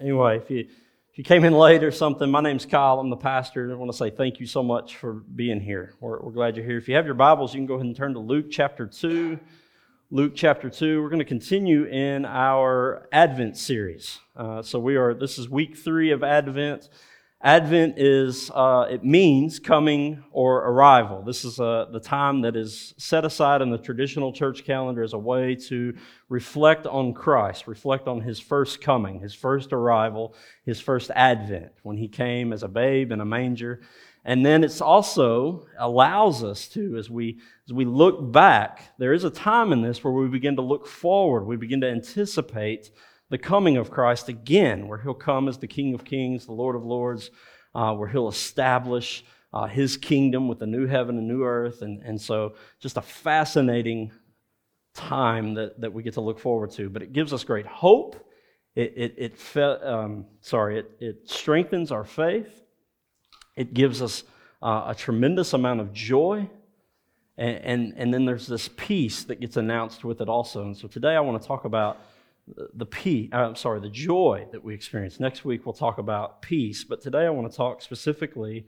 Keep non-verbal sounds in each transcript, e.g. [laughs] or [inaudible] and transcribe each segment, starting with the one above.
Anyway, if you if you came in late or something, my name's Kyle. I'm the pastor. I want to say thank you so much for being here. We're, we're glad you're here. If you have your Bibles, you can go ahead and turn to Luke chapter 2. Luke chapter 2. We're going to continue in our Advent series. Uh, so we are, this is week three of Advent. Advent is, uh, it means coming or arrival. This is uh, the time that is set aside in the traditional church calendar as a way to reflect on Christ, reflect on his first coming, his first arrival, his first advent, when he came as a babe in a manger. And then it's also allows us to, as we, as we look back, there is a time in this where we begin to look forward, we begin to anticipate the coming of Christ again, where he'll come as the King of Kings, the Lord of Lords, uh, where he'll establish uh, his kingdom with a new heaven and new earth. And, and so, just a fascinating time that, that we get to look forward to. But it gives us great hope. It, it, it fe- um, sorry, it, it strengthens our faith. It gives us uh, a tremendous amount of joy. And, and, and then there's this peace that gets announced with it also. And so today I want to talk about the peace, uh, I'm sorry, the joy that we experience. Next week we'll talk about peace, but today I want to talk specifically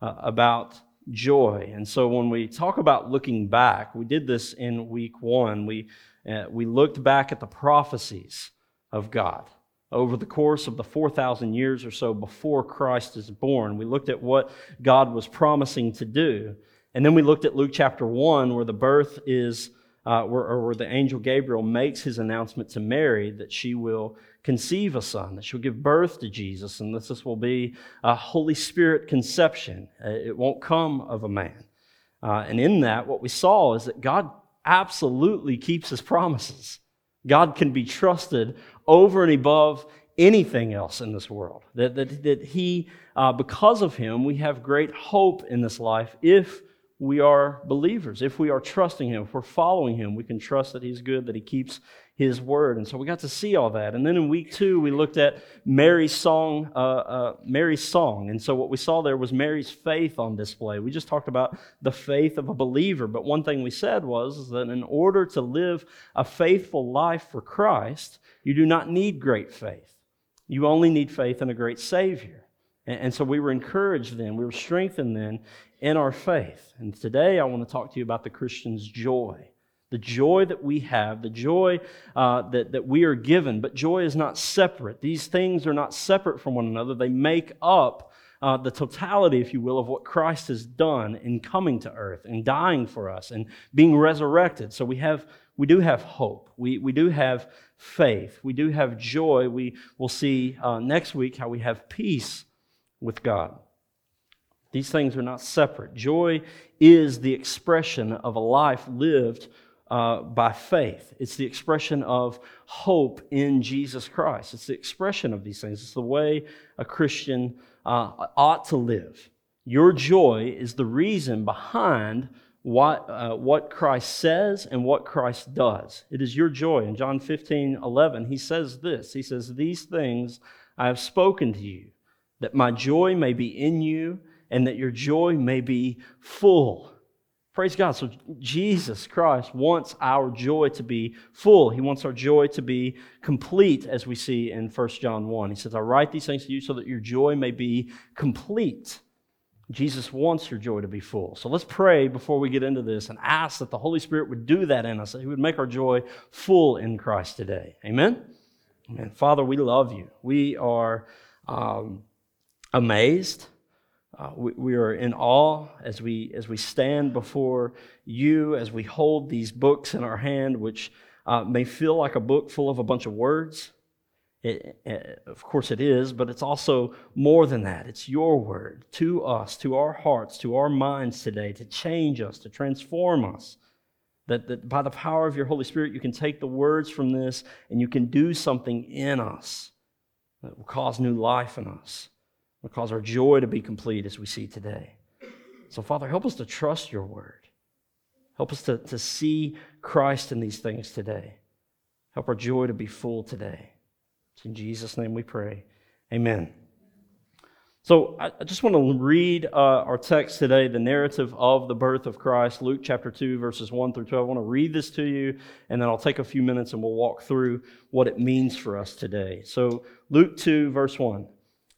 uh, about joy. And so when we talk about looking back, we did this in week one. We, uh, we looked back at the prophecies of God over the course of the 4,000 years or so before Christ is born. We looked at what God was promising to do. And then we looked at Luke chapter 1, where the birth is uh, where, where the angel Gabriel makes his announcement to Mary that she will conceive a son, that she'll give birth to Jesus, and this, this will be a Holy Spirit conception. Uh, it won't come of a man. Uh, and in that, what we saw is that God absolutely keeps his promises. God can be trusted over and above anything else in this world. That, that, that he, uh, because of him, we have great hope in this life if we are believers. If we are trusting Him, if we're following Him, we can trust that He's good, that He keeps His word. And so we got to see all that. And then in week two, we looked at Mary's song, uh, uh, Mary's song. And so what we saw there was Mary's faith on display. We just talked about the faith of a believer. But one thing we said was that in order to live a faithful life for Christ, you do not need great faith. You only need faith in a great Savior. And, so we were encouraged then, we were strengthened then in our faith. And today I want to talk to you about the Christian's joy. The joy that we have, the joy uh, that, that we are given. But joy is not separate. These things are not separate from one another. They make up uh, the totality, if you will, of what Christ has done in coming to earth and dying for us and being resurrected. So we have we do have hope. We, we do have faith. We do have joy. We will see uh, next week how we have peace with God. These things are not separate. Joy is the expression of a life lived uh, by faith. It's the expression of hope in Jesus Christ. It's the expression of these things. It's the way a Christian uh, ought to live. Your joy is the reason behind what, uh, what Christ says and what Christ does. It is your joy. In John 15, 11, he says this He says, These things I have spoken to you, that my joy may be in you and that your joy may be full. Praise God. So Jesus Christ wants our joy to be full. He wants our joy to be complete, as we see in 1 John 1. He says, I write these things to you so that your joy may be complete. Jesus wants your joy to be full. So let's pray before we get into this and ask that the Holy Spirit would do that in us, that He would make our joy full in Christ today. Amen? Amen. Father, we love you. We are um, amazed uh, we, we, are in awe as we, as we stand before you, as we hold these books in our hand, which uh, may feel like a book full of a bunch of words. It, it, of course, it is, but it's also more than that. It's your word to us, to our hearts, to our minds today, to change us, to transform us. That, that by the power of your Holy Spirit, you can take the words from this and you can do something in us that will cause new life in us will cause our joy to be complete as we see today. So, Father, help us to trust your word. Help us to, to see Christ in these things today. Help our joy to be full today. It's in Jesus' name we pray. Amen. So I just want to read uh, our text today, the narrative of the birth of Christ, Luke chapter 2, verses 1 through 12. I want to read this to you, and then I'll take a few minutes and we'll walk through what it means for us today. So, Luke 2, verse 1.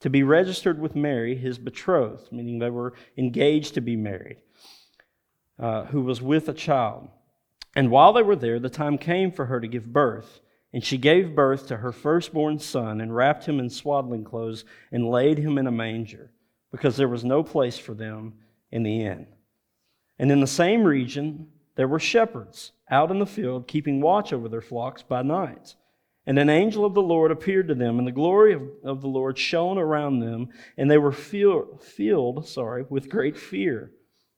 to be registered with Mary, his betrothed, meaning they were engaged to be married, uh, who was with a child. And while they were there, the time came for her to give birth. And she gave birth to her firstborn son, and wrapped him in swaddling clothes, and laid him in a manger because there was no place for them in the inn. And in the same region, there were shepherds out in the field, keeping watch over their flocks by night. And an angel of the Lord appeared to them, and the glory of, of the Lord shone around them, and they were filled, filled sorry, with great fear.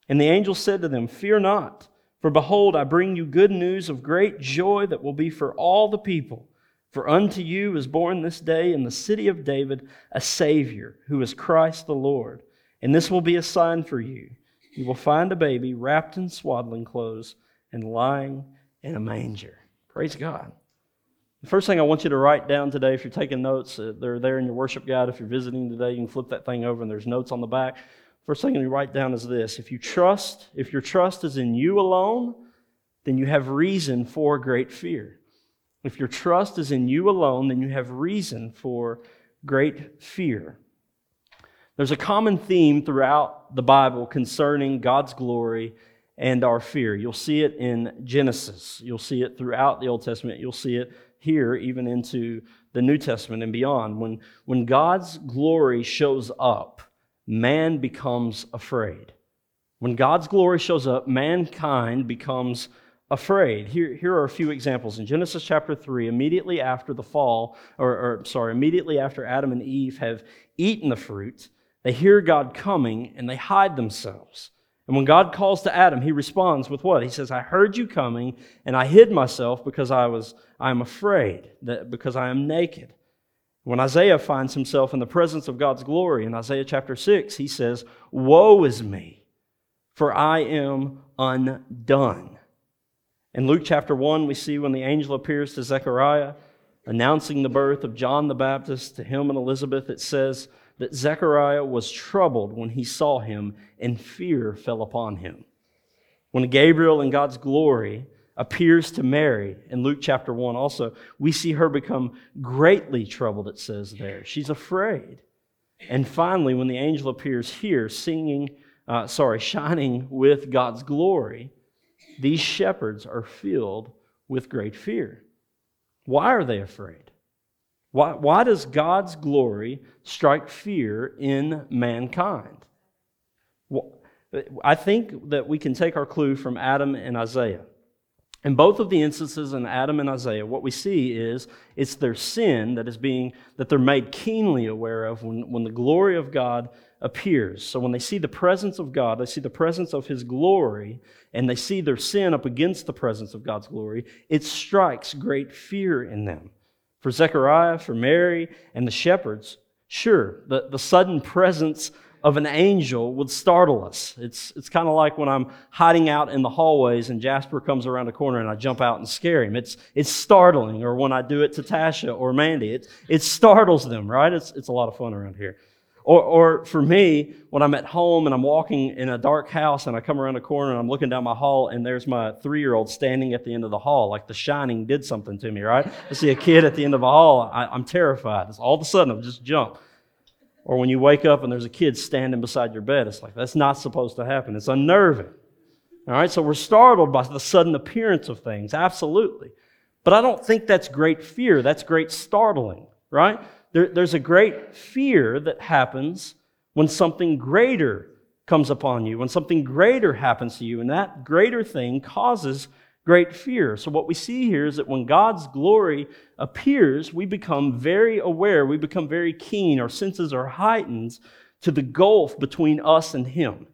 And the angel said to them, Fear not, for behold, I bring you good news of great joy that will be for all the people. For unto you is born this day in the city of David a Savior, who is Christ the Lord. And this will be a sign for you. You will find a baby wrapped in swaddling clothes and lying in a manger. Praise God. The first thing I want you to write down today, if you're taking notes, uh, they're there in your worship guide. If you're visiting today, you can flip that thing over and there's notes on the back. First thing you write down is this if you trust, if your trust is in you alone, then you have reason for great fear. If your trust is in you alone, then you have reason for great fear. There's a common theme throughout the Bible concerning God's glory and our fear. You'll see it in Genesis, you'll see it throughout the Old Testament, you'll see it here, even into the New Testament and beyond. When, when God's glory shows up, man becomes afraid. When God's glory shows up, mankind becomes afraid. Here, here are a few examples. In Genesis chapter 3, immediately after the fall, or, or, sorry, immediately after Adam and Eve have eaten the fruit, they hear God coming and they hide themselves. And when God calls to Adam, he responds with what? He says, I heard you coming and I hid myself because I was I am afraid, that because I am naked. When Isaiah finds himself in the presence of God's glory in Isaiah chapter 6, he says, Woe is me, for I am undone. In Luke chapter 1, we see when the angel appears to Zechariah, announcing the birth of John the Baptist to him and Elizabeth, it says that Zechariah was troubled when he saw him, and fear fell upon him. When Gabriel in God's glory appears to Mary in Luke chapter 1, also, we see her become greatly troubled, it says there. She's afraid. And finally, when the angel appears here, singing, uh, sorry, shining with God's glory, these shepherds are filled with great fear. Why are they afraid? Why, why does God's glory strike fear in mankind? Well, I think that we can take our clue from Adam and Isaiah. In both of the instances in Adam and Isaiah, what we see is it's their sin that is being that they're made keenly aware of when, when the glory of God appears. So when they see the presence of God, they see the presence of His glory, and they see their sin up against the presence of God's glory, it strikes great fear in them. For Zechariah, for Mary, and the shepherds, sure, the, the sudden presence of an angel would startle us. It's, it's kind of like when I'm hiding out in the hallways and Jasper comes around a corner and I jump out and scare him. It's, it's startling. Or when I do it to Tasha or Mandy, it, it startles them, right? It's, it's a lot of fun around here. Or, or for me, when I'm at home and I'm walking in a dark house and I come around a corner and I'm looking down my hall and there's my three year old standing at the end of the hall, like the shining did something to me, right? I see a kid at the end of a hall, I, am terrified. It's all of a sudden, I just jump. Or when you wake up and there's a kid standing beside your bed, it's like, that's not supposed to happen. It's unnerving. All right, so we're startled by the sudden appearance of things, absolutely. But I don't think that's great fear, that's great startling, right? There, there's a great fear that happens when something greater comes upon you, when something greater happens to you, and that greater thing causes great fear. So, what we see here is that when God's glory appears, we become very aware, we become very keen, our senses are heightened to the gulf between us and Him.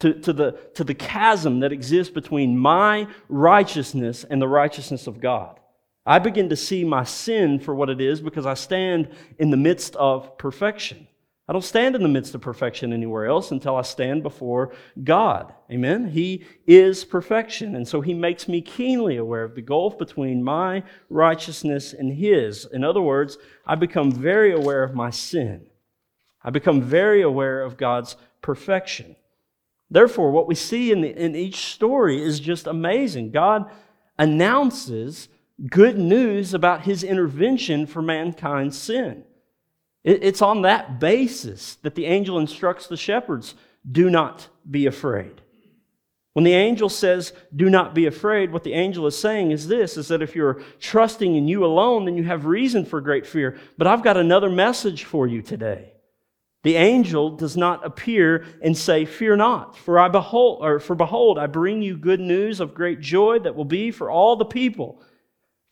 to, to, the, to the chasm that exists between my righteousness and the righteousness of God. I begin to see my sin for what it is because I stand in the midst of perfection. I don't stand in the midst of perfection anywhere else until I stand before God. Amen? He is perfection. And so he makes me keenly aware of the gulf between my righteousness and his. In other words, I become very aware of my sin. I become very aware of God's perfection. Therefore, what we see in, the, in each story is just amazing. God announces good news about his intervention for mankind's sin. It's on that basis that the angel instructs the shepherds do not be afraid. When the angel says, do not be afraid, what the angel is saying is this is that if you're trusting in you alone, then you have reason for great fear. But I've got another message for you today. The angel does not appear and say, Fear not, for I behold, or for behold, I bring you good news of great joy that will be for all the people.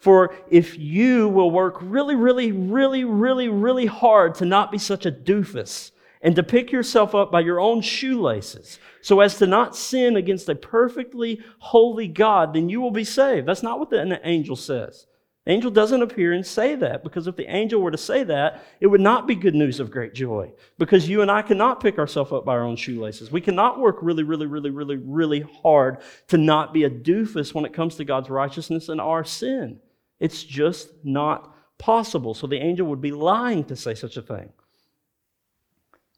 For if you will work really, really, really, really, really hard to not be such a doofus and to pick yourself up by your own shoelaces so as to not sin against a perfectly holy God, then you will be saved. That's not what the angel says. The angel doesn't appear and say that because if the angel were to say that, it would not be good news of great joy because you and I cannot pick ourselves up by our own shoelaces. We cannot work really, really, really, really, really hard to not be a doofus when it comes to God's righteousness and our sin. It's just not possible. So the angel would be lying to say such a thing.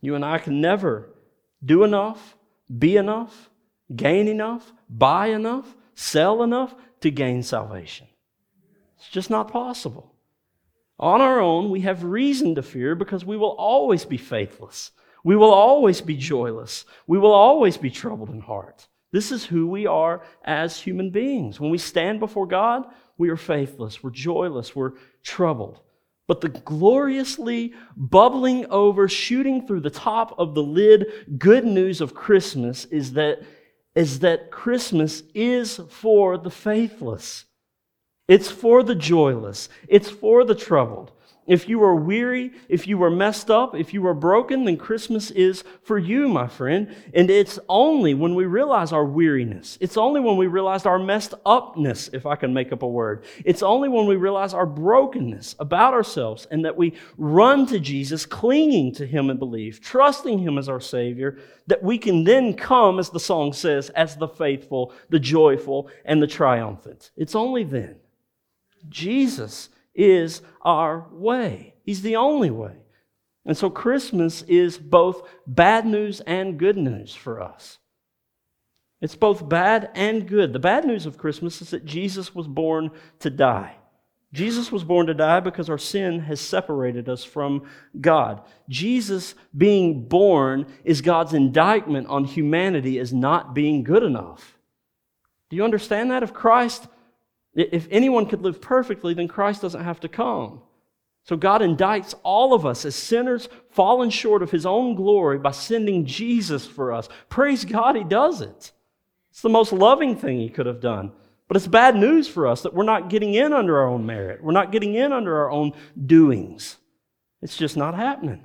You and I can never do enough, be enough, gain enough, buy enough, sell enough to gain salvation. It's just not possible. On our own, we have reason to fear because we will always be faithless. We will always be joyless. We will always be troubled in heart. This is who we are as human beings. When we stand before God, we are faithless, we're joyless, we're troubled. But the gloriously bubbling over, shooting through the top of the lid good news of Christmas is that, is that Christmas is for the faithless. It's for the joyless. It's for the troubled. If you are weary, if you are messed up, if you are broken, then Christmas is for you, my friend. And it's only when we realize our weariness, it's only when we realize our messed upness, if I can make up a word. It's only when we realize our brokenness about ourselves and that we run to Jesus, clinging to Him in belief, trusting Him as our Savior, that we can then come, as the song says, as the faithful, the joyful, and the triumphant. It's only then. Jesus is our way. He's the only way. And so Christmas is both bad news and good news for us. It's both bad and good. The bad news of Christmas is that Jesus was born to die. Jesus was born to die because our sin has separated us from God. Jesus being born is God's indictment on humanity as not being good enough. Do you understand that? If Christ if anyone could live perfectly, then Christ doesn't have to come. So God indicts all of us as sinners fallen short of his own glory by sending Jesus for us. Praise God, he does it. It's the most loving thing he could have done. But it's bad news for us that we're not getting in under our own merit. We're not getting in under our own doings. It's just not happening.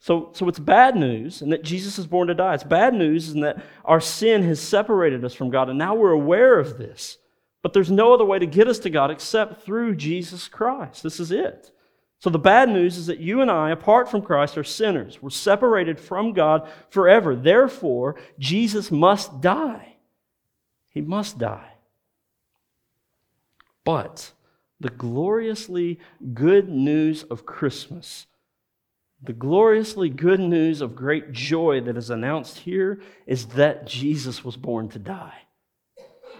So, so it's bad news and that Jesus is born to die. It's bad news and that our sin has separated us from God, and now we're aware of this. But there's no other way to get us to God except through Jesus Christ. This is it. So the bad news is that you and I, apart from Christ, are sinners. We're separated from God forever. Therefore, Jesus must die. He must die. But the gloriously good news of Christmas, the gloriously good news of great joy that is announced here, is that Jesus was born to die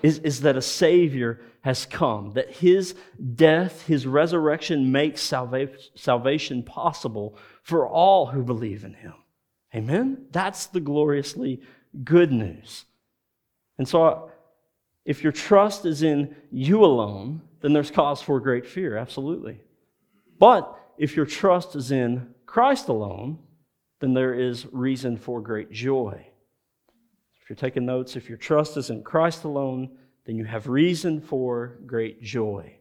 is, is that a Savior has come, that His death, His resurrection makes salva- salvation possible for all who believe in Him. Amen? That's the gloriously good news. And so, if your trust is in you alone, then there's cause for great fear, absolutely. But if your trust is in Christ alone, then there is reason for great joy. If you're taking notes, if your trust is in Christ alone, then you have reason for great joy.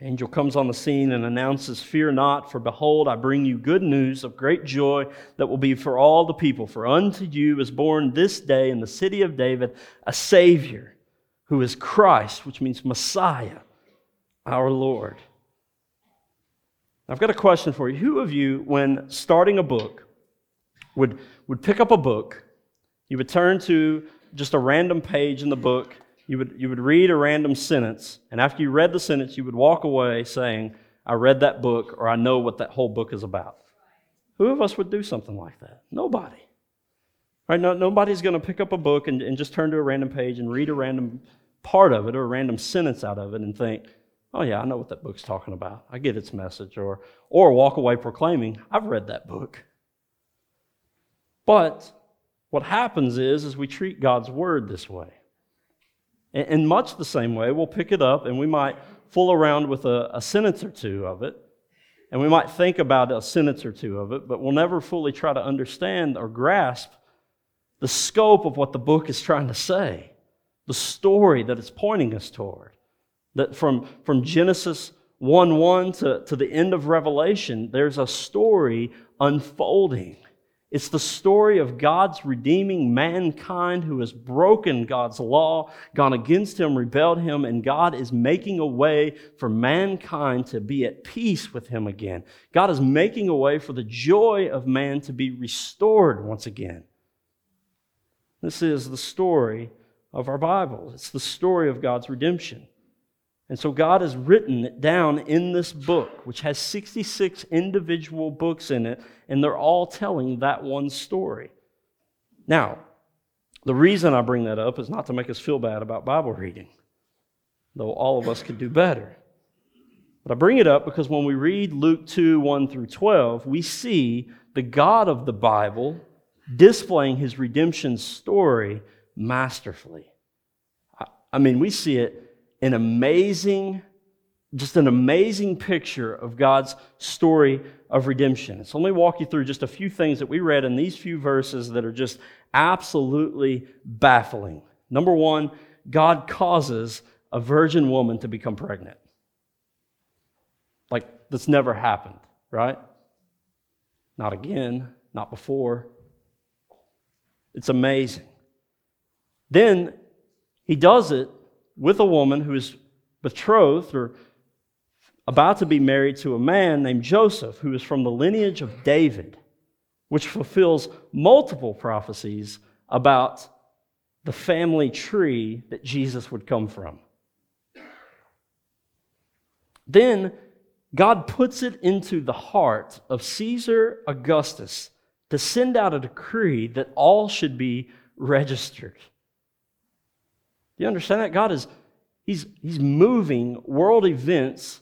Angel comes on the scene and announces, Fear not, for behold, I bring you good news of great joy that will be for all the people. For unto you is born this day in the city of David a Savior, who is Christ, which means Messiah, our Lord. I've got a question for you. Who of you, when starting a book, would, would pick up a book, you would turn to just a random page in the book, you would, you would read a random sentence, and after you read the sentence, you would walk away saying, I read that book, or I know what that whole book is about. Who of us would do something like that? Nobody. Right? No, nobody's going to pick up a book and, and just turn to a random page and read a random part of it or a random sentence out of it and think, oh yeah, I know what that book's talking about. I get its message. Or, or walk away proclaiming, I've read that book. But what happens is, is we treat God's word this way. In much the same way, we'll pick it up and we might fool around with a, a, sentence or two of it, and we might think about a sentence or two of it, but we'll never fully try to understand or grasp the scope of what the book is trying to say, the story that it's pointing us toward. That from, from Genesis 1 1 to, to the end of Revelation, there's a story unfolding. It's the story of God's redeeming mankind who has broken God's law, gone against Him, rebelled Him, and God is making a way for mankind to be at peace with Him again. God is making a way for the joy of man to be restored once again. This is the story of our Bible, it's the story of God's redemption. And so God has written it down in this book, which has 66 individual books in it, and they're all telling that one story. Now, the reason I bring that up is not to make us feel bad about Bible reading, though all of us could do better. But I bring it up because when we read Luke 2 1 through 12, we see the God of the Bible displaying his redemption story masterfully. I mean, we see it an amazing, just an amazing picture of God's story of redemption. So let me walk you through just a few things that we read in these few verses that are just absolutely baffling. Number one, God causes a virgin woman to become pregnant. Like, that's never happened, right? Not again, not before. It's amazing. Then he does it with a woman who is betrothed or about to be married to a man named Joseph, who is from the lineage of David, which fulfills multiple prophecies about the family tree that Jesus would come from. Then God puts it into the heart of Caesar Augustus to send out a decree that all should be registered. You understand that? God is he's, he's moving world events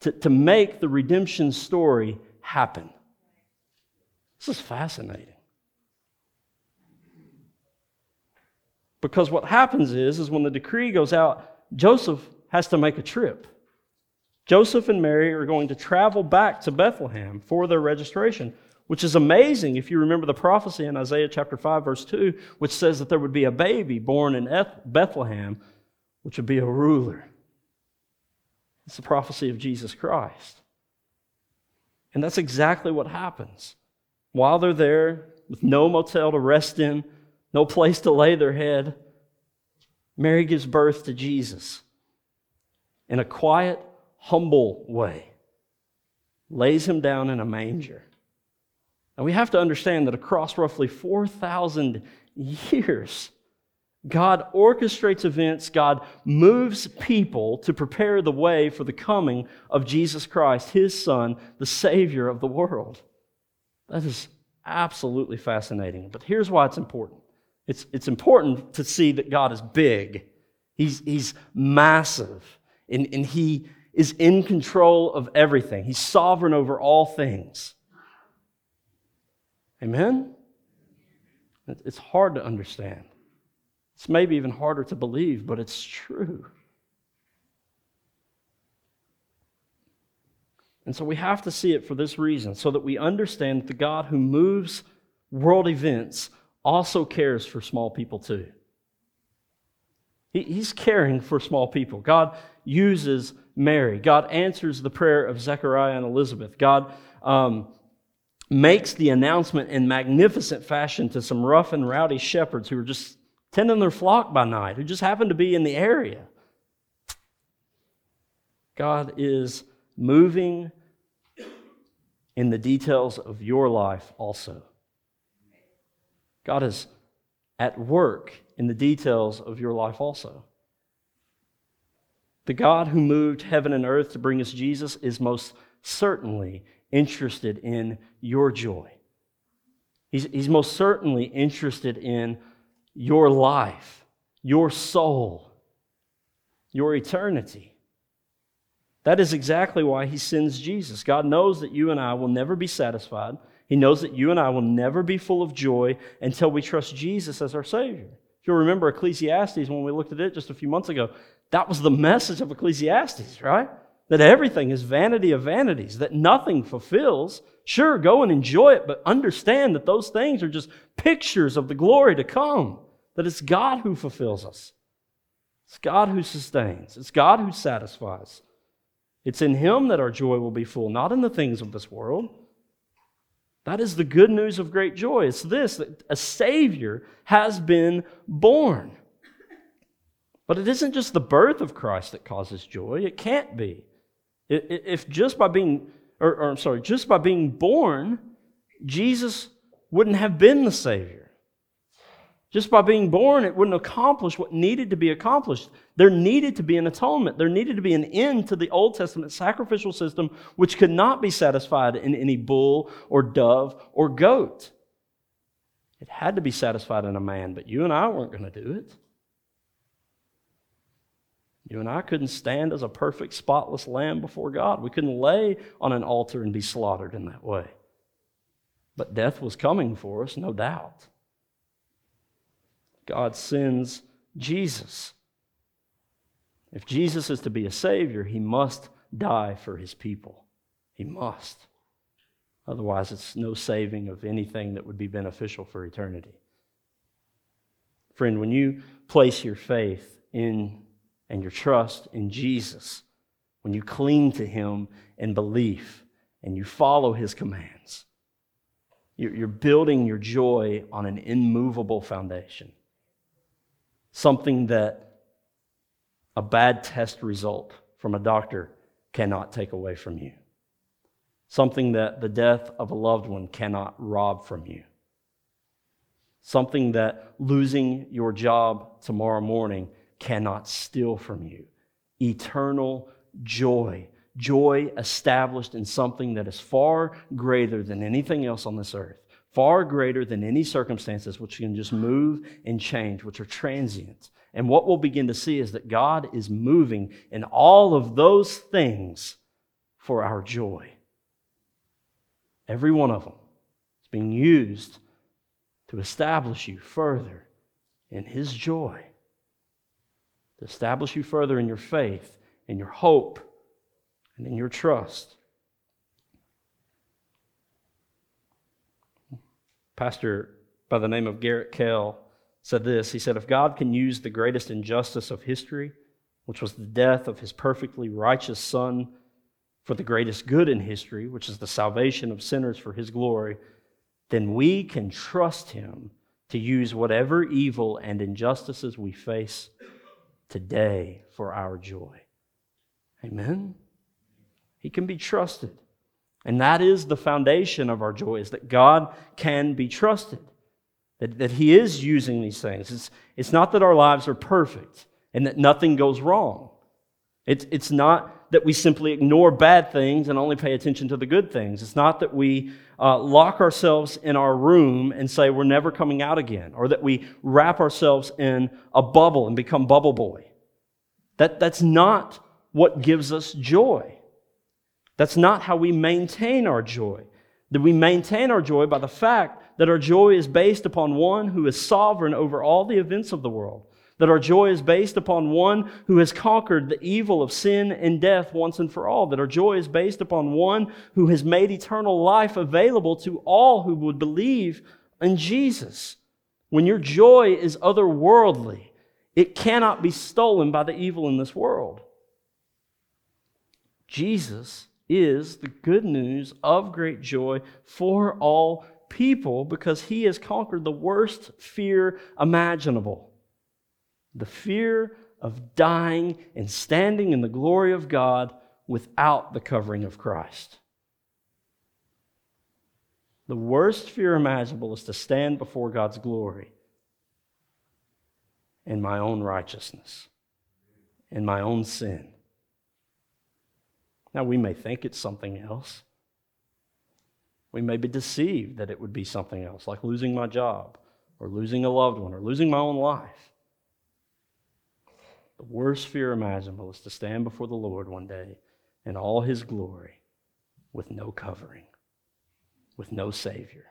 to, to make the redemption story happen. This is fascinating. Because what happens is, is when the decree goes out, Joseph has to make a trip. Joseph and Mary are going to travel back to Bethlehem for their registration which is amazing if you remember the prophecy in Isaiah chapter 5, verse 2, which says that there would be a baby born in Bethlehem, which would be a ruler. It's the prophecy of Jesus Christ. And that's exactly what happens. While they're there, with no motel to rest in, no place to lay their head, Mary gives birth to Jesus in a quiet, humble way, lays him down in a manger. And we have to understand that across roughly 4,000 years, God orchestrates events, God moves people to prepare the way for the coming of Jesus Christ, his Son, the Savior of the world. That is absolutely fascinating. But here's why it's important it's, it's important to see that God is big, He's, he's massive, and, and He is in control of everything, He's sovereign over all things. Amen? It's hard to understand. It's maybe even harder to believe, but it's true. And so we have to see it for this reason, so that we understand that the God who moves world events also cares for small people too. he's caring for small people. God uses Mary. God answers the prayer of Zechariah and Elizabeth. God um, makes the announcement in magnificent fashion to some rough and rowdy shepherds who were just tending their flock by night, who just happened to be in the area. God is moving in the details of your life also. God is at work in the details of your life also. The God who moved heaven and earth to bring us Jesus is most certainly interested in your joy. He's, he's most certainly interested in your life, your soul, your eternity. That is exactly why he sends Jesus. God knows that you and I will never be satisfied. He knows that you and I will never be full of joy until we trust Jesus as our Savior. If you'll remember Ecclesiastes when we looked at it just a few months ago, that was the message of Ecclesiastes, right? That everything is vanity of vanities, that nothing fulfills. Sure, go and enjoy it, but understand that those things are just pictures of the glory to come, that it's God who fulfills us. It's God who sustains, it's God who satisfies. It's in Him that our joy will be full, not in the things of this world. That is the good news of great joy. It's this that a Savior has been born. But it isn't just the birth of Christ that causes joy. It can't be. If just by being, or, or I'm sorry, just by being born, Jesus wouldn't have been the Savior. Just by being born, it wouldn't accomplish what needed to be accomplished. There needed to be an atonement. There needed to be an end to the Old Testament sacrificial system, which could not be satisfied in any bull or dove or goat. It had to be satisfied in a man, but you and I weren't going to do it. You and I couldn't stand as a perfect, spotless lamb before God. We couldn't lay on an altar and be slaughtered in that way. But death was coming for us, no doubt. God sends Jesus. If Jesus is to be a Savior, he must die for his people. He must. Otherwise, it's no saving of anything that would be beneficial for eternity. Friend, when you place your faith in and your trust in Jesus, when you cling to him in belief and you follow his commands, you're building your joy on an immovable foundation something that a bad test result from a doctor cannot take away from you, something that the death of a loved one cannot rob from you, something that losing your job tomorrow morning cannot steal from you. Eternal joy. Joy established in something that is far greater than anything else on this earth far greater than any circumstances which can just move and change, which are transient. And what we'll begin to see is that God is moving in all of those things for our joy. Every one of them is being used to establish you further in His joy, to establish you further in your faith, in your hope, and in your trust. pastor by the name of Garrett Kell said this. He said, If God can use the greatest injustice of history, which was the death of his perfectly righteous Son, for the greatest good in history, which is the salvation of sinners for his glory, then we can trust him to use whatever evil and injustices we face today for our joy. Amen? He can be trusted. And that is the foundation of our joy, is that God can be trusted, that, that He is using these things. It's, it's not that our lives are perfect and that nothing goes wrong. It's, it's not that we simply ignore bad things and only pay attention to the good things. It's not that we uh, lock ourselves in our room and say we're never coming out again, or that we wrap ourselves in a bubble and become bubble boy. That, that's not what gives us joy. That's not how we maintain our joy. That we maintain our joy by the fact that our joy is based upon one who is sovereign over all the events of the world. That our joy is based upon one who has conquered the evil of sin and death once and for all. That our joy is based upon one who has made eternal life available to all who would believe in Jesus. When your joy is otherworldly, it cannot be stolen by the evil in this world. Jesus is the good news of great joy for all people because he has conquered the worst fear imaginable the fear of dying and standing in the glory of God without the covering of Christ. The worst fear imaginable is to stand before God's glory in my own righteousness, in my own sin. Now, we may think it's something else. We may be deceived that it would be something else, like losing my job, or losing a loved one, or losing my own life. The worst fear imaginable is to stand before the Lord one day in all his glory with no covering, with no Savior.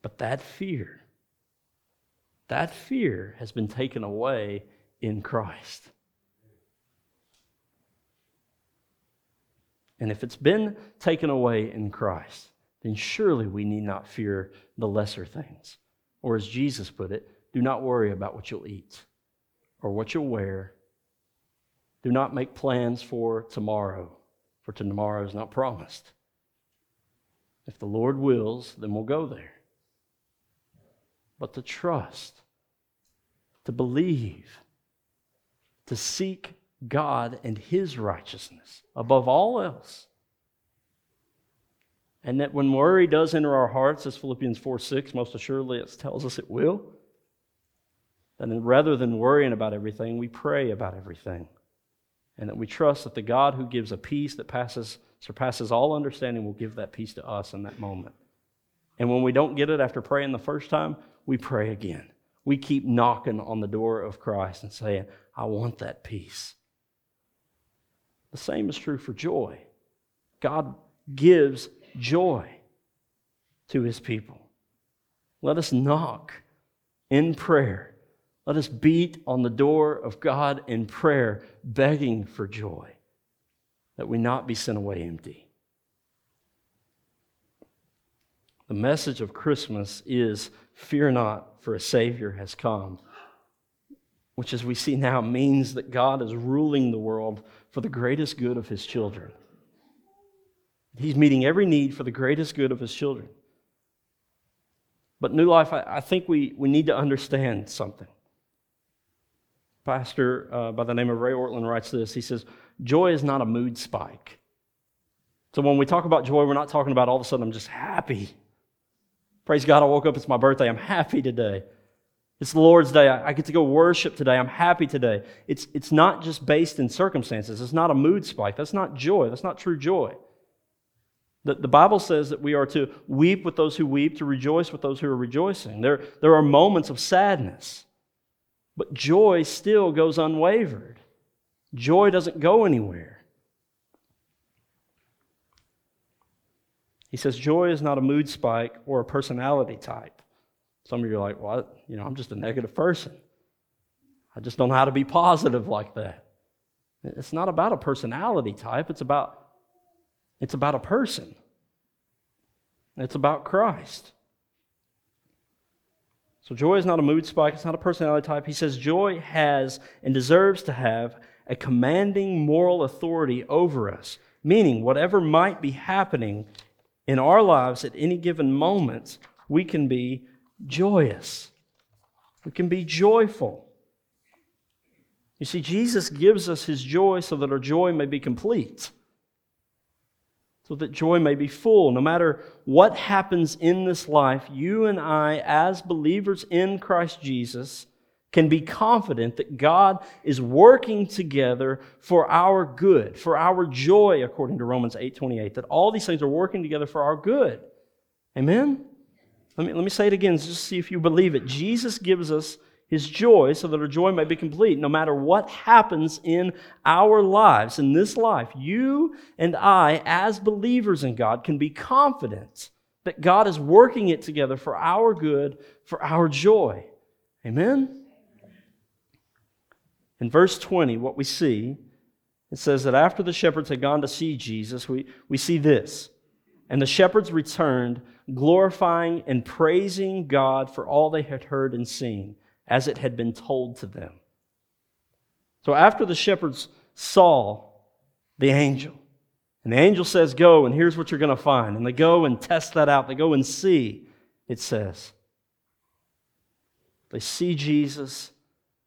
But that fear, that fear has been taken away in Christ. And if it's been taken away in Christ, then surely we need not fear the lesser things. Or as Jesus put it, do not worry about what you'll eat or what you'll wear. Do not make plans for tomorrow, for tomorrow is not promised. If the Lord wills, then we'll go there. But to trust, to believe, to seek God and His righteousness above all else. And that when worry does enter our hearts, as Philippians 4 6 most assuredly it tells us it will, then rather than worrying about everything, we pray about everything. And that we trust that the God who gives a peace that passes, surpasses all understanding will give that peace to us in that moment. And when we don't get it after praying the first time, we pray again. We keep knocking on the door of Christ and saying, I want that peace. The same is true for joy. God gives joy to his people. Let us knock in prayer. Let us beat on the door of God in prayer, begging for joy, that we not be sent away empty. The message of Christmas is fear not, for a Savior has come which, as we see now, means that God is ruling the world for the greatest good of his children. He's meeting every need for the greatest good of his children. But New Life, I, I think we, we need to understand something. Pastor uh, by the name of Ray Ortlund writes this. He says, Joy is not a mood spike. So when we talk about joy, we're not talking about all of a sudden I'm just happy. Praise God, I woke up, it's my birthday, I'm happy today. It's the Lord's day. I get to go worship today. I'm happy today. It's, it's not just based in circumstances. It's not a mood spike. That's not joy. That's not true joy. The, the Bible says that we are to weep with those who weep, to rejoice with those who are rejoicing. There, there are moments of sadness, but joy still goes unwavered. Joy doesn't go anywhere. He says joy is not a mood spike or a personality type. Some of you are like, well, you know, I'm just a negative person. I just don't know how to be positive like that. It's not about a personality type, it's about it's about a person. It's about Christ. So joy is not a mood spike, it's not a personality type. He says joy has and deserves to have a commanding moral authority over us, meaning whatever might be happening in our lives at any given moment, we can be joyous. We can be joyful. You see, Jesus gives us his joy so that our joy may be complete, so that joy may be full. No matter what happens in this life, you and I, as believers in Christ Jesus, can be confident that God is working together for our good, for our joy, according to Romans 8:28, that all these things are working together for our good. Amen? Let me, let me say it again, just see if you believe it. Jesus gives us his joy so that our joy may be complete. No matter what happens in our lives, in this life, you and I, as believers in God, can be confident that God is working it together for our good, for our joy. Amen? In verse 20, what we see, it says that after the shepherds had gone to see Jesus, we, we see this. And the shepherds returned, glorifying and praising God for all they had heard and seen, as it had been told to them. So after the shepherds saw the angel, and the angel says, Go, and here's what you're going to find. And they go and test that out. They go and see, it says. They see Jesus.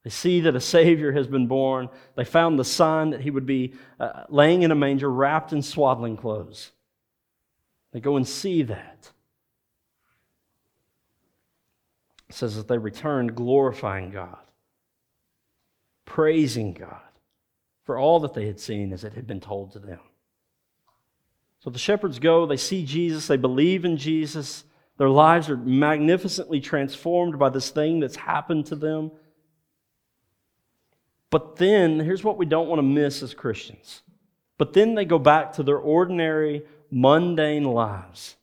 They see that a Savior has been born. They found the sign that he would be uh, laying in a manger wrapped in swaddling clothes. They go and see that. It says that they returned glorifying God, praising God for all that they had seen as it had been told to them. So the shepherds go, they see Jesus, they believe in Jesus. Their lives are magnificently transformed by this thing that's happened to them. But then, here's what we don't want to miss as Christians. But then they go back to their ordinary, mundane lives.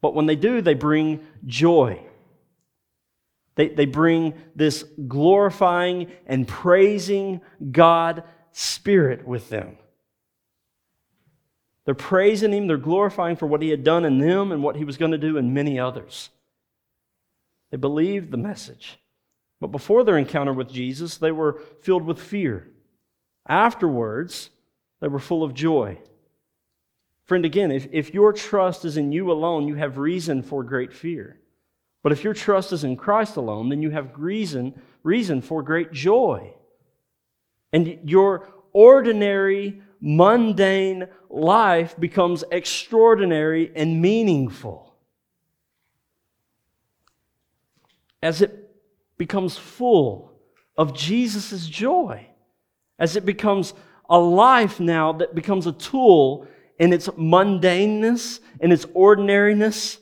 But when they do, they bring joy. They, they bring this glorifying and praising God spirit with them. They're praising Him, they're glorifying for what He had done in them and what He was going to do in many others. They believed the message. But before their encounter with Jesus, they were filled with fear. Afterwards, they were full of joy. Friend, again, if, if your trust is in you alone, you have reason for great fear. But if your trust is in Christ alone, then you have reason, reason for great joy. And your ordinary, mundane life becomes extraordinary and meaningful. As it becomes full of Jesus' joy, as it becomes a life now that becomes a tool in its mundaneness, in its ordinariness,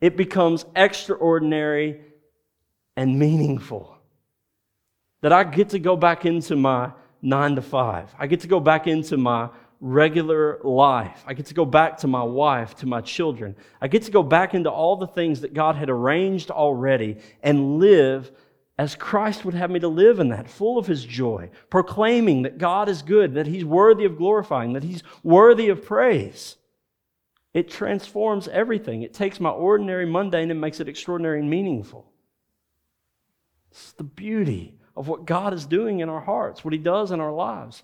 it becomes extraordinary and meaningful. That I get to go back into my nine to five. I get to go back into my regular life. I get to go back to my wife, to my children. I get to go back into all the things that God had arranged already and live as Christ would have me to live in that, full of His joy, proclaiming that God is good, that He's worthy of glorifying, that He's worthy of praise. It transforms everything. It takes my ordinary, mundane, and makes it extraordinary and meaningful. It's the beauty of what God is doing in our hearts, what He does in our lives.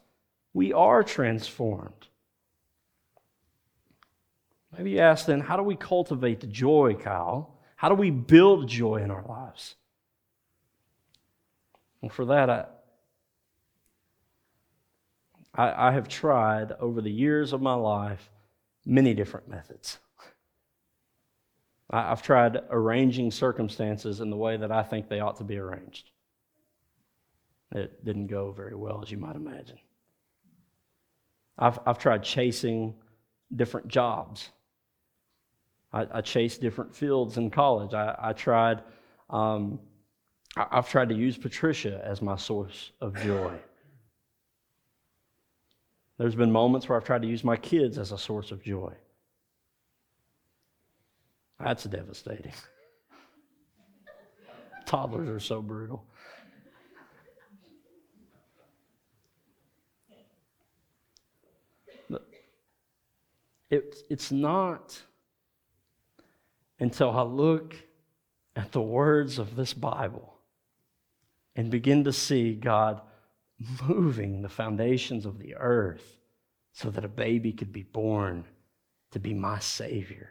We are transformed. Maybe you ask then, how do we cultivate the joy, Kyle? How do we build joy in our lives? And for that, I, I, I have tried over the years of my life many different methods. I've tried arranging circumstances in the way that I think they ought to be arranged. It didn't go very well, as you might imagine. I've, I've tried chasing different jobs. I, I chased different fields in college. I, I tried, um, I, I've tried to use Patricia as my source of joy. There's been moments where I've tried to use my kids as a source of joy. That's devastating. [laughs] Toddlers are so brutal. It, it's not until I look at the words of this Bible and begin to see God moving the foundations of the earth so that a baby could be born to be my Savior.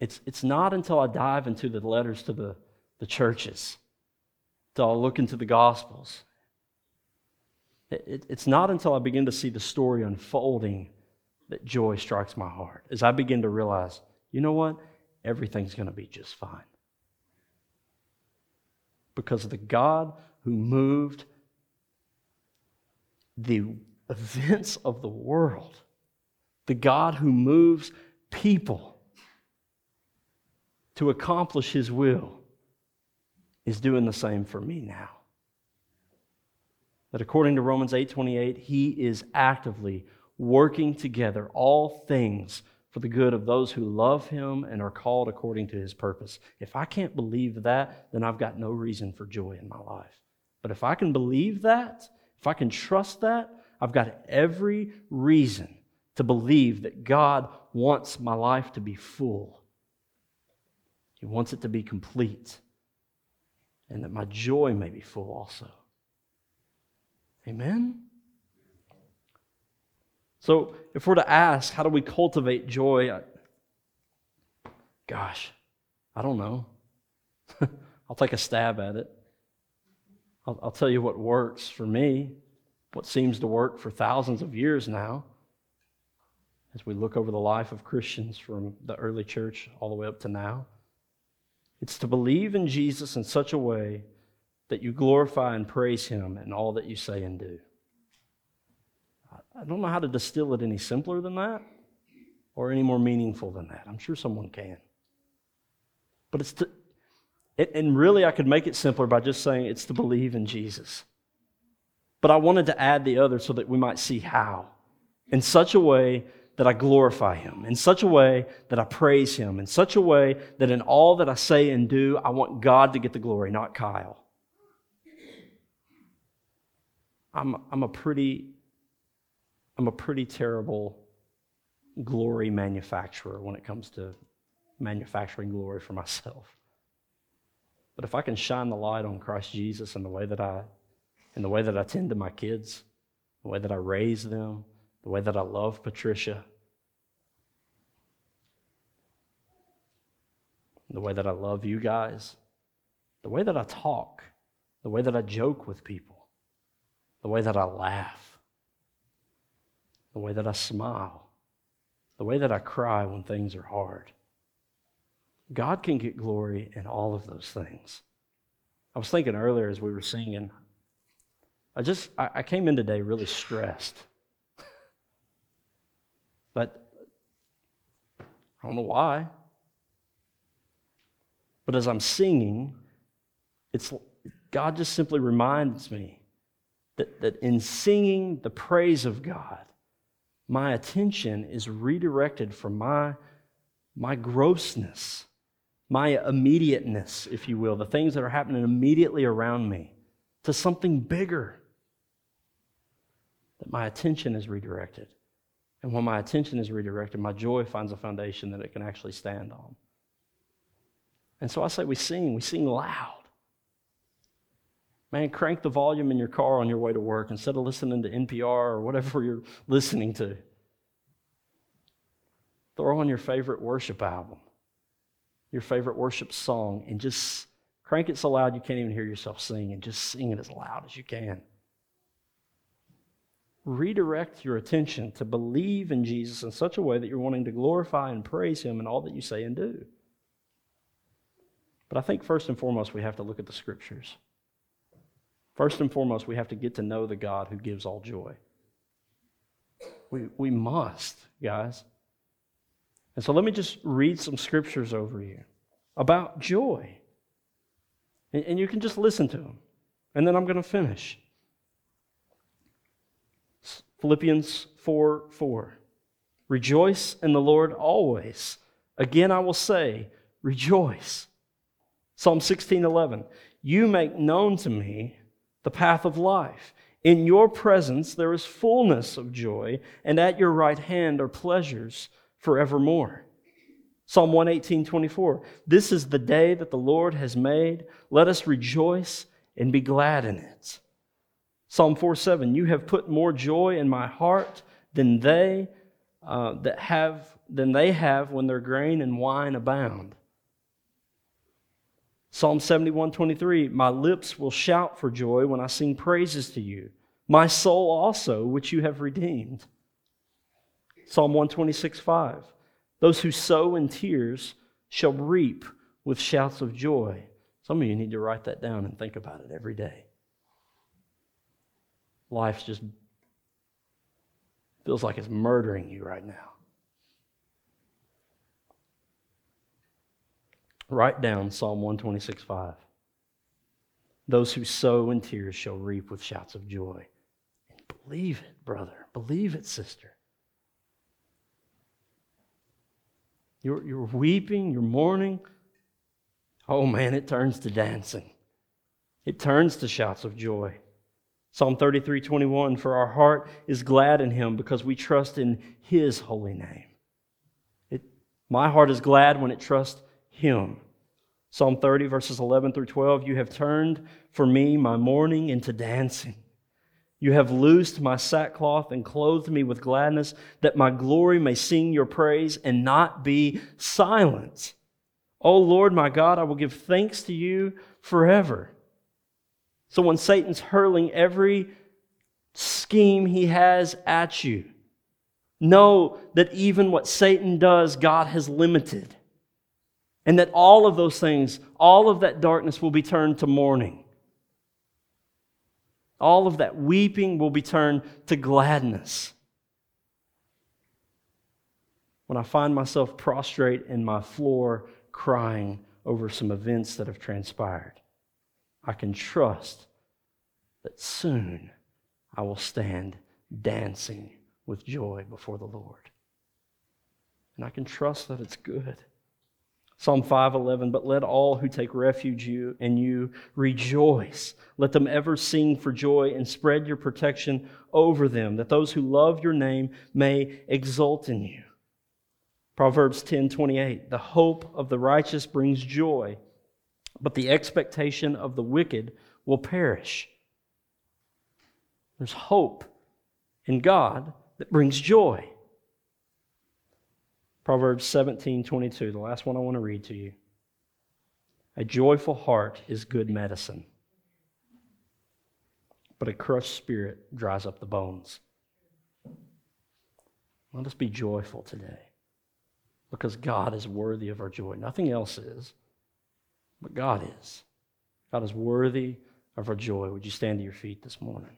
It's, it's not until I dive into the letters to the, the churches, until I look into the Gospels. It, it, it's not until I begin to see the story unfolding that joy strikes my heart. As I begin to realize, you know what? Everything's going to be just fine. Because the God who moved the events of the world, the God who moves people to accomplish his will, is doing the same for me now. That according to Romans 8:28, he is actively working together all things for the good of those who love him and are called according to his purpose. If I can't believe that, then I've got no reason for joy in my life. But if I can believe that, if I can trust that, I've got every reason to believe that God wants my life to be full. He wants it to be complete. and that my joy may be full also. Amen? So, if we're to ask, how do we cultivate joy? I, gosh, I don't know. [laughs] I'll take a stab at it. I'll, I'll tell you what works for me, what seems to work for thousands of years now. As we look over the life of Christians from the early church all the way up to now, it's to believe in Jesus in such a way that you glorify and praise Him in all that you say and do. I don't know how to distill it any simpler than that or any more meaningful than that. I'm sure someone can. But it's to, and really, I could make it simpler by just saying it's to believe in Jesus. But I wanted to add the other so that we might see how. In such a way that I glorify Him, in such a way that I praise Him, in such a way that in all that I say and do, I want God to get the glory, not Kyle. I'm, I'm a pretty I'm a pretty terrible glory manufacturer when it comes to manufacturing glory for myself. But if I can shine the light on Christ Jesus in the way that I in the way that I tend to my kids, the way that I raise them, the way that I love Patricia, the way that I love you guys, the way that I talk, the way that I joke with people, the way that I laugh, the way that I smile, the way that I cry when things are hard. God can get glory in all of those things. I was thinking earlier as we were singing, I just, I, I came in today really stressed. but I don't know why. But as I'm singing, it's God just simply reminds me that, that in singing the praise of God, my attention is redirected from my, my grossness, my immediateness, if you will, the things that are happening immediately around me, to something bigger. That my attention is redirected. And when my attention is redirected, my joy finds a foundation that it can actually stand on. And so I say we sing, we sing loud. Man, crank the volume in your car on your way to work instead of listening to NPR or whatever [laughs] you're listening to. Throw on your favorite worship album, your favorite worship song, and just crank it so loud you can't even hear yourself sing, and just sing it as loud as you can. Redirect your attention to believe in Jesus in such a way that you're wanting to glorify and praise Him in all that you say and do. But I think first and foremost, we have to look at the scriptures. First and foremost, we have to get to know the God who gives all joy. We, we must, guys. And so let me just read some scriptures over you about joy. And, and you can just listen to them. And then I'm going to finish. Philippians 4 4. Rejoice in the Lord always. Again, I will say, rejoice. Psalm 16 11. You make known to me the path of life. In your presence there is fullness of joy, and at your right hand are pleasures forevermore. Psalm 118, 24. This is the day that the Lord has made. Let us rejoice and be glad in it. Psalm 4, 7. You have put more joy in my heart than they uh, that have than they have when their grain and wine abound. Psalm 71 23, my lips will shout for joy when I sing praises to you, my soul also, which you have redeemed. Psalm 126 5, those who sow in tears shall reap with shouts of joy. Some of you need to write that down and think about it every day. Life just feels like it's murdering you right now. Write down Psalm 126 5. Those who sow in tears shall reap with shouts of joy. And believe it, brother. Believe it, sister. You're, you're weeping, you're mourning. Oh man, it turns to dancing. It turns to shouts of joy. Psalm 33 21 For our heart is glad in him because we trust in his holy name. It, my heart is glad when it trusts him. Psalm 30, verses 11 through 12 You have turned for me my mourning into dancing. You have loosed my sackcloth and clothed me with gladness, that my glory may sing your praise and not be silent. O Lord my God, I will give thanks to you forever. So when Satan's hurling every scheme he has at you, know that even what Satan does, God has limited. And that all of those things, all of that darkness will be turned to morning. All of that weeping will be turned to gladness. When I find myself prostrate in my floor crying over some events that have transpired, I can trust that soon I will stand dancing with joy before the Lord. And I can trust that it's good. Psalm 5:11 But let all who take refuge you in you rejoice. Let them ever sing for joy and spread your protection over them that those who love your name may exult in you. Proverbs 10:28 The hope of the righteous brings joy but the expectation of the wicked will perish. There's hope in God that brings joy Proverbs 17 22, the last one I want to read to you. A joyful heart is good medicine, but a crushed spirit dries up the bones. Let us be joyful today because God is worthy of our joy. Nothing else is, but God is. God is worthy of our joy. Would you stand to your feet this morning?